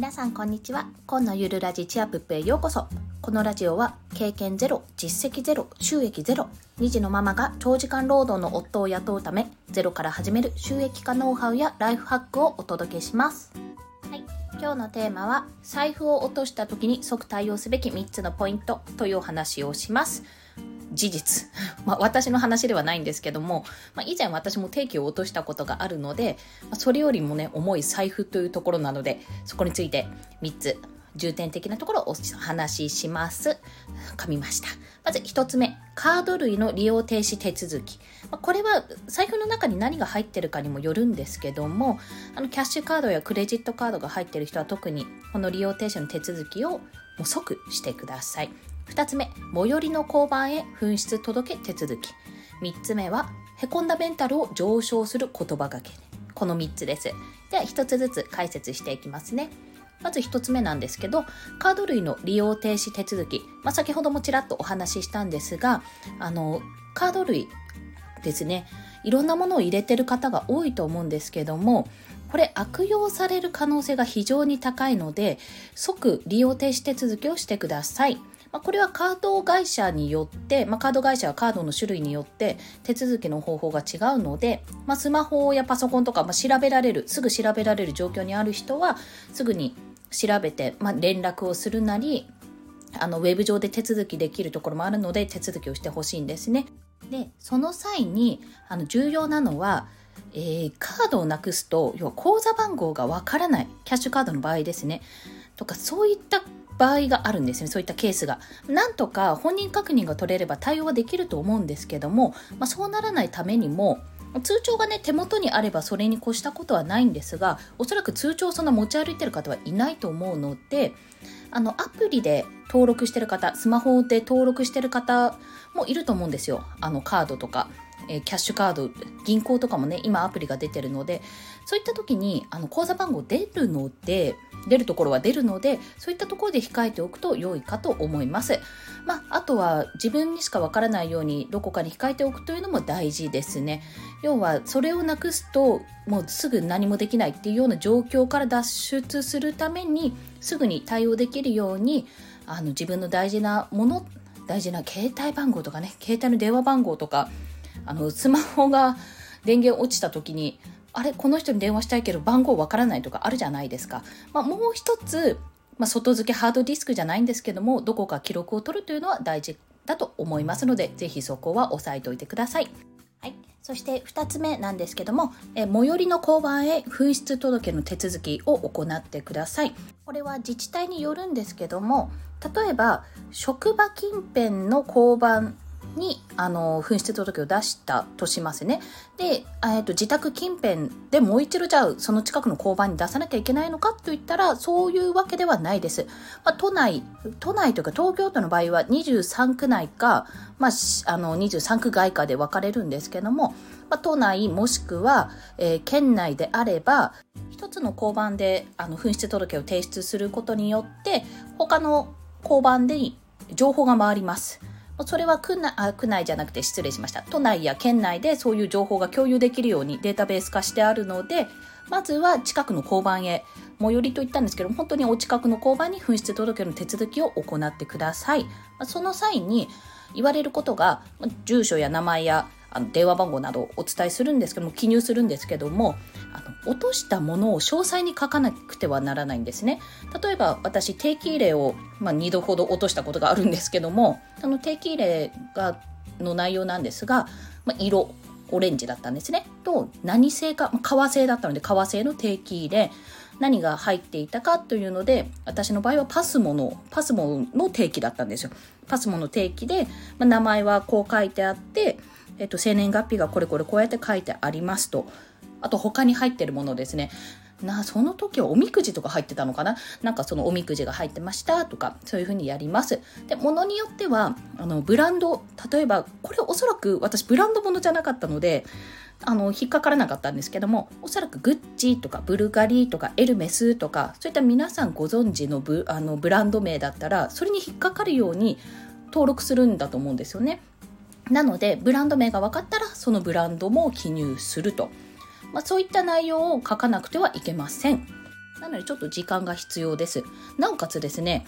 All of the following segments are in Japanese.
皆さんこんにちは。今のゆるラジチアプップへようこそ。このラジオは経験ゼロ実績ゼロ収益ゼロ2児のママが長時間労働の夫を雇うためゼロから始める収益化ノウハウやライフハックをお届けします。はい。今日のテーマは財布を落とした時に即対応すべき3つのポイントというお話をします事実、まあ、私の話ではないんですけども、まあ、以前私も定期を落としたことがあるので、まあ、それよりもね重い財布というところなのでそこについて3つ重点的なところをお話しします。噛みました。まず1つ目、カード類の利用停止手続きま。これは財布の中に何が入ってるかにもよるんですけども、あのキャッシュカードやクレジットカードが入ってる人は特にこの利用停止の手続きをもう即してください。2つ目、最寄りの交番へ紛失届手続き。3つ目は、へこんだメンタルを上昇する言葉がけ。この3つです。では、1つずつ解説していきますね。まず1つ目なんですけど、カード類の利用停止手続き。まあ、先ほどもちらっとお話ししたんですが、あの、カード類ですね、いろんなものを入れてる方が多いと思うんですけども、これ悪用される可能性が非常に高いので、即利用停止手続きをしてください。まあ、これはカード会社によって、まあ、カード会社はカードの種類によって手続きの方法が違うので、まあ、スマホやパソコンとか、ま、調べられるすぐ調べられる状況にある人はすぐに調べて、ま、連絡をするなりあのウェブ上で手続きできるところもあるので手続きをしてほしいんですね。でその際にあの重要なのはえー、カードをなくすと要は口座番号がわからないキャッシュカードの場合ですねとかそういった場合があるんですねそういったケースが。なんとか本人確認が取れれば対応はできると思うんですけども、まあ、そうならないためにも通帳がね手元にあればそれに越したことはないんですがおそらく通帳をそんな持ち歩いてる方はいないと思うのであのアプリで登録してる方スマホで登録してる方もいると思うんですよ。あのカードとか。えキャッシュカード銀行とかもね今アプリが出てるのでそういった時にあの口座番号出るので出るところは出るのでそういったところで控えておくと良いかと思います。まあ、あとは自分にしかわからないようにどこかに控えておくというのも大事ですね。要はそれをなくすともうすぐ何もできないっていうような状況から脱出するためにすぐに対応できるようにあの自分の大事なもの大事な携帯番号とかね携帯の電話番号とかあのスマホが電源落ちた時にあれこの人に電話したいけど番号わからないとかあるじゃないですか。まあ、もう一つ、まあ、外付けハードディスクじゃないんですけどもどこか記録を取るというのは大事だと思いますのでぜひそこは押さえておいてください。はい、そして2つ目なんですけども、え最寄りの交番へ紛失届の手続きを行ってください。これは自治体によるんですけども、例えば職場近辺の交番にあの紛失届を出したとしますね。で、えーと、自宅近辺でもう一度じゃあその近くの交番に出さなきゃいけないのかといったらそういうわけではないです。まあ、都内、都内というか東京都の場合は23区内か、まあ、あの23区外かで分かれるんですけども、まあ、都内もしくは、えー、県内であれば一つの交番であの紛失届を提出することによって他の交番で情報が回ります。それは区内あ区内じゃなくて失礼しました。都内や県内でそういう情報が共有できるようにデータベース化してあるのでまずは近くの交番へ最寄りと言ったんですけど本当にお近くの交番に紛失届の手続きを行ってください。その際に言われることが住所や名前やあの電話番号などをお伝えするんですけども記入するんですけどもあの落としたものを詳細に書かなくてはならないんですね。例えば私定期入れを、まあ、2度ほど落としたことがあるんですけどもあの定期入れがの内容なんですが、まあ、色オレンジだったんですね。と何製か、革製だったので革製の定期入れ何が入っていたかというので私の場合はパスモのパスモの定期だったんですよ。パスモの定期で、まあ、名前はこう書いてあってえっと、生年月日がこれこれこうやって書いてありますと。あと他に入ってるものですね。な、その時はおみくじとか入ってたのかな？なんかそのおみくじが入ってましたとか、そういうふうにやります。で、ものによっては、あの、ブランド、例えば、これおそらく私ブランドものじゃなかったので、あの、引っかからなかったんですけども、おそらくグッチとかブルガリーとかエルメスとか、そういった皆さんご存知のブあのブランド名だったら、それに引っかかるように登録するんだと思うんですよね。なのでブランド名が分かったらそのブランドも記入すると、まあ、そういった内容を書かなくてはいけませんなのでちょっと時間が必要です。なおかつですね、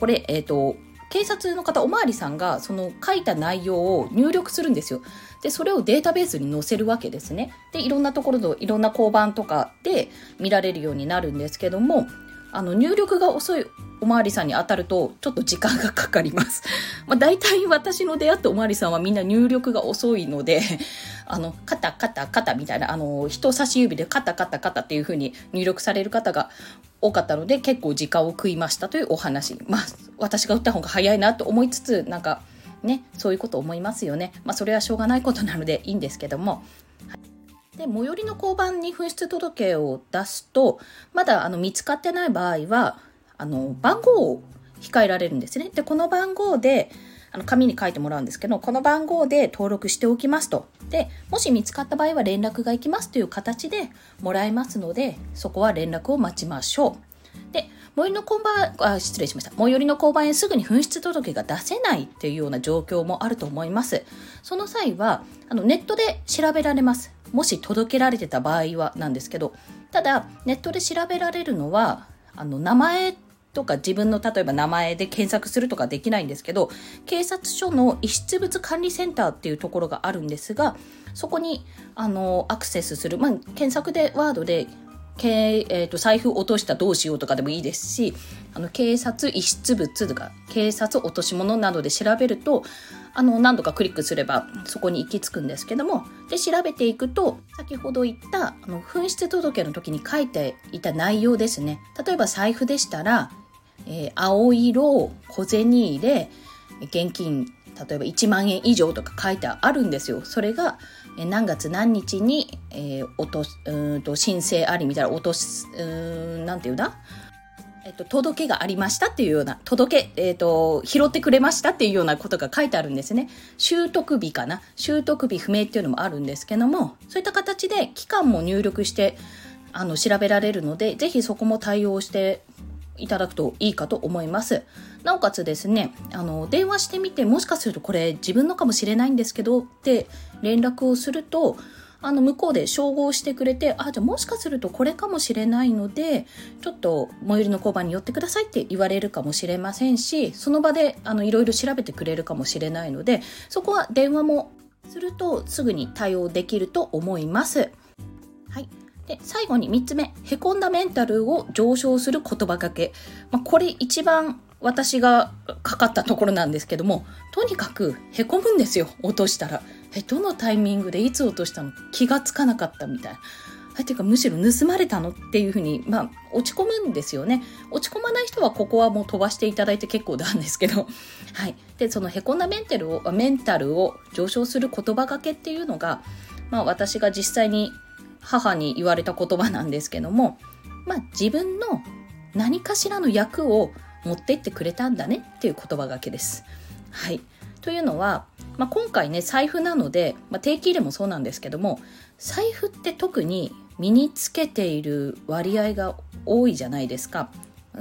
これ、えっ、ー、と、警察の方、おまわりさんがその書いた内容を入力するんですよ。で、それをデータベースに載せるわけですね。で、いろんなところといろんな交番とかで見られるようになるんですけども、あの、入力が遅いおまわりさんに当たると、ちょっと時間がかかります。まあ、大体私の出会ったおまわりさんはみんな入力が遅いので、あの、カタカタカタみたいな、あの、人差し指でカタカタカタっていう風に入力される方が多かったので、結構時間を食いましたというお話。まあ、私が打った方が早いなと思いつつ、なんか、ね、そういうこと思いますよね。まあ、それはしょうがないことなのでいいんですけども。で、最寄りの交番に紛失届を出すと、まだあの見つかってない場合は、あの、番号を控えられるんですね。で、この番号で、あの紙に書いてもらうんですけど、この番号で登録しておきますと。で、もし見つかった場合は連絡が行きますという形でもらえますので、そこは連絡を待ちましょう。で、最寄りの交番、あ、失礼しました。最寄りの交番へすぐに紛失届が出せないっていうような状況もあると思います。その際は、あのネットで調べられます。もし届けられてた場合はなんですけど、ただ、ネットで調べられるのは、あの、名前とか自分の例えば名前で検索するとかできないんですけど、警察署の遺失物管理センターっていうところがあるんですが、そこにあのアクセスする、まあ、検索でワードでけえーと、財布落としたどうしようとかでもいいですしあの警察遺失物とか警察落とし物などで調べるとあの何度かクリックすればそこに行き着くんですけどもで調べていくと先ほど言ったあの紛失届の時に書いていた内容ですね例えば財布でしたらえー、青色、小銭入れ、現金、例えば1万円以上とか書いてあるんですよ。それが、何月何日に、えー、落とうんと申請ありみたいな落とす、うん、なんていうんだえっと、届けがありましたっていうような、届け、えっと、拾ってくれましたっていうようなことが書いてあるんですね。習得日かな？習得日不明っていうのもあるんですけども、そういった形で期間も入力して、あの、調べられるので、ぜひそこも対応していただくといいかと思います。なおかつですね、あの、電話してみて、もしかするとこれ自分のかもしれないんですけどって連絡をすると、あの、向こうで照合してくれて、あ、じゃあもしかするとこれかもしれないので、ちょっと最寄りの交番に寄ってくださいって言われるかもしれませんし、その場で、あの、いろいろ調べてくれるかもしれないので、そこは電話もするとすぐに対応できると思います。はい。で、最後に3つ目、へこんだメンタルを上昇する言葉かけ。まあ、これ一番私がかかったところなんですけども、とにかくへこむんですよ、落としたら。え、どのタイミングでいつ落としたの？気がつかなかったみたいな。ていうかむしろ盗まれたの？っていうふうに、まあ、落ち込むんですよね。落ち込まない人はここはもう飛ばしていただいて結構なんですけど。はい。で、そのへこんだメンタルを、メンタルを上昇する言葉がけっていうのが、まあ私が実際に母に言われた言葉なんですけども、まあ自分の何かしらの役を持ってってくれたんだねっていう言葉がけです。はい。というのは、まあ、今回ね、財布なので、まあ、定期入れもそうなんですけども、財布って特に身につけている割合が多いじゃないですか。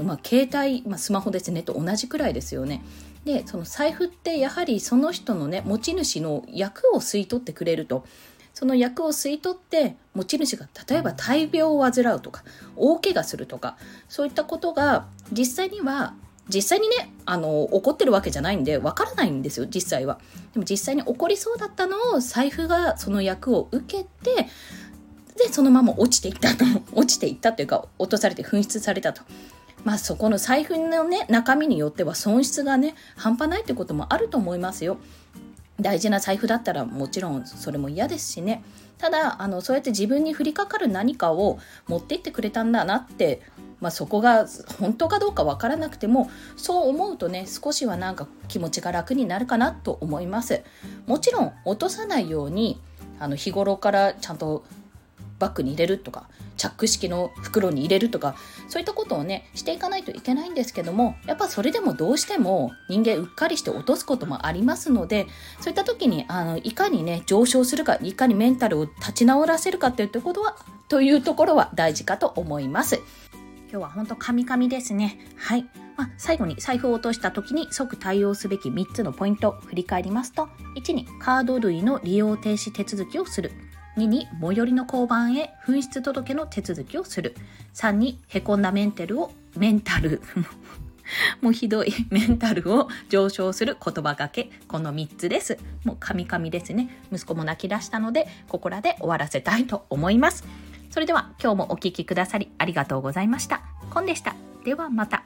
まあ、携帯、まあ、スマホですねと同じくらいですよね。で、その財布ってやはりその人のね、持ち主の役を吸い取ってくれると。その役を吸い取って持ち主が例えば大病を患うとか大怪我するとかそういったことが実際には実際にねあの起こってるわけじゃないんでわからないんですよ実際は。でも実際に起こりそうだったのを財布がその役を受けてでそのまま落ちていったと。落ちていったというか落とされて紛失されたと。まあそこの財布のね中身によっては損失がね半端ないってこともあると思いますよ。大事な財布だったらもちろんそれも嫌ですしね。ただあのそうやって自分に降りかかる何かを持っていってくれたんだなってまあ、そこが本当かどうかわからなくてもそう思うとね少しはなんか気持ちが楽になるかなと思います。もちろん落とさないようにあの日頃からちゃんとバッグに入れるとかチャック式の袋に入れるとかそういったことをねしていかないといけないんですけどもやっぱそれでもどうしても人間うっかりして落とすこともありますのでそういった時にあのいかにね上昇するかいかにメンタルを立ち直らせるかというところはというところは大事かと思います。今日は本当カミカミですね。はい。まあ、最後に財布を落とした時に即対応すべき3つのポイントを振り返りますと、1にカード類の利用停止手続きをする。2に最寄りの交番へ紛失届の手続きをする。3にへこんだメンタルをメンタル。もうひどいメンタルを上昇する言葉がけ。この3つです。もうカミカミですね。息子も泣き出したのでここらで終わらせたいと思います。それでは今日もお聴きくださりありがとうございました。コンでした。ではまた。